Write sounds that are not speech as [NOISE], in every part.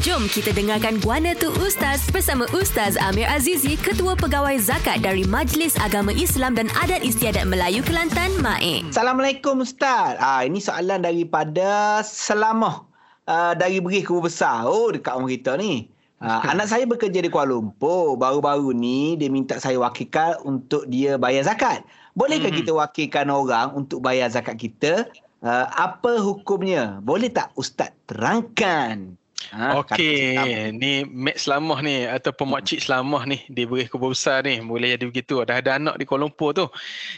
Jom kita dengarkan Guana Tu Ustaz bersama Ustaz Amir Azizi, Ketua Pegawai Zakat dari Majlis Agama Islam dan Adat Istiadat Melayu Kelantan, MAIK. Assalamualaikum Ustaz. Ah ini soalan daripada Selamah uh, dari Berih Kubu Besar. Oh dekat orang kita ni. Uh, anak saya bekerja di Kuala Lumpur. Baru-baru ni dia minta saya wakilkan untuk dia bayar zakat. Bolehkah hmm. kita wakilkan orang untuk bayar zakat kita? Uh, apa hukumnya? Boleh tak Ustaz terangkan? Ha, Okey, ni Mek Selamah ni ataupun Makcik Selamah ni di Berih Kubur Besar ni boleh jadi begitu. Dah ada anak di Kuala Lumpur tu.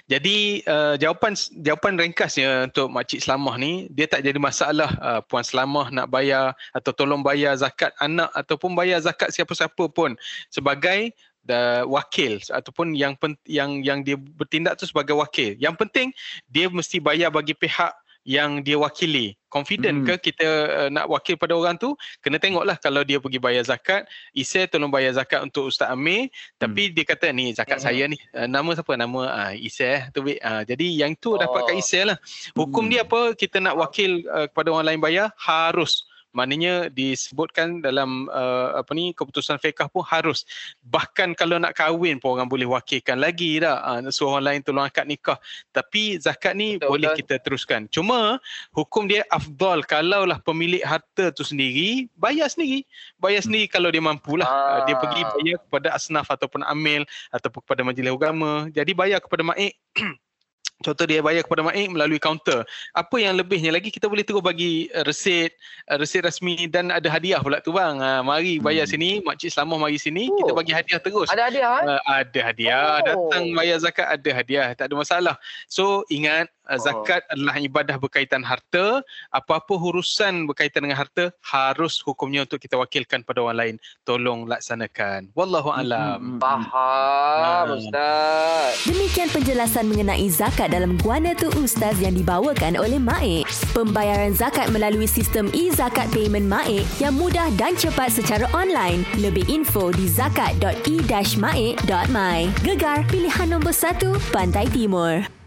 Jadi uh, jawapan jawapan ringkasnya untuk Makcik Selamah ni dia tak jadi masalah uh, Puan Selamah nak bayar atau tolong bayar zakat anak ataupun bayar zakat siapa-siapa pun sebagai the wakil ataupun yang yang yang dia bertindak tu sebagai wakil. Yang penting dia mesti bayar bagi pihak yang dia wakili confident hmm. ke kita uh, nak wakil pada orang tu kena tengoklah kalau dia pergi bayar zakat Isai tolong bayar zakat untuk Ustaz Amir tapi hmm. dia kata ni zakat hmm. saya ni uh, nama siapa nama uh, Isai tu uh, jadi yang tu oh. dapat kat Isai lah hukum hmm. dia apa kita nak wakil uh, kepada orang lain bayar harus maknanya disebutkan dalam uh, apa ni keputusan fiqh pun harus. Bahkan kalau nak kahwin pun orang boleh wakilkan lagi dah uh, suruh orang lain tolong akad nikah. Tapi zakat ni betul, boleh betul. kita teruskan. Cuma hukum dia afdal. Kalaulah pemilik harta tu sendiri bayar sendiri. Bayar sendiri kalau dia mampulah. Ah. uh, dia pergi bayar kepada asnaf ataupun amil ataupun kepada majlis agama. Jadi bayar kepada maik [CLEARS THROAT] Contoh dia bayar kepada Maik melalui kaunter. Apa yang lebihnya lagi kita boleh terus bagi uh, resit, uh, resit rasmi dan ada hadiah pula tu bang. Uh, mari bayar hmm. sini, makcik Selamah mari sini, oh. kita bagi hadiah terus. Ada hadiah? Eh? Uh, ada hadiah. Oh. Datang bayar zakat ada hadiah. Tak ada masalah. So ingat uh, zakat oh. adalah ibadah berkaitan harta. Apa-apa urusan berkaitan dengan harta harus hukumnya untuk kita wakilkan pada orang lain. Tolong laksanakan. Wallahu alam. Hmm. Faham uh. Ustaz. Demikian penjelasan mengenai zakat dalam Guana Tu Ustaz yang dibawakan oleh Maik. Pembayaran zakat melalui sistem e-zakat payment Maik yang mudah dan cepat secara online. Lebih info di zakat.e-maik.my. Gegar pilihan nombor 1 Pantai Timur.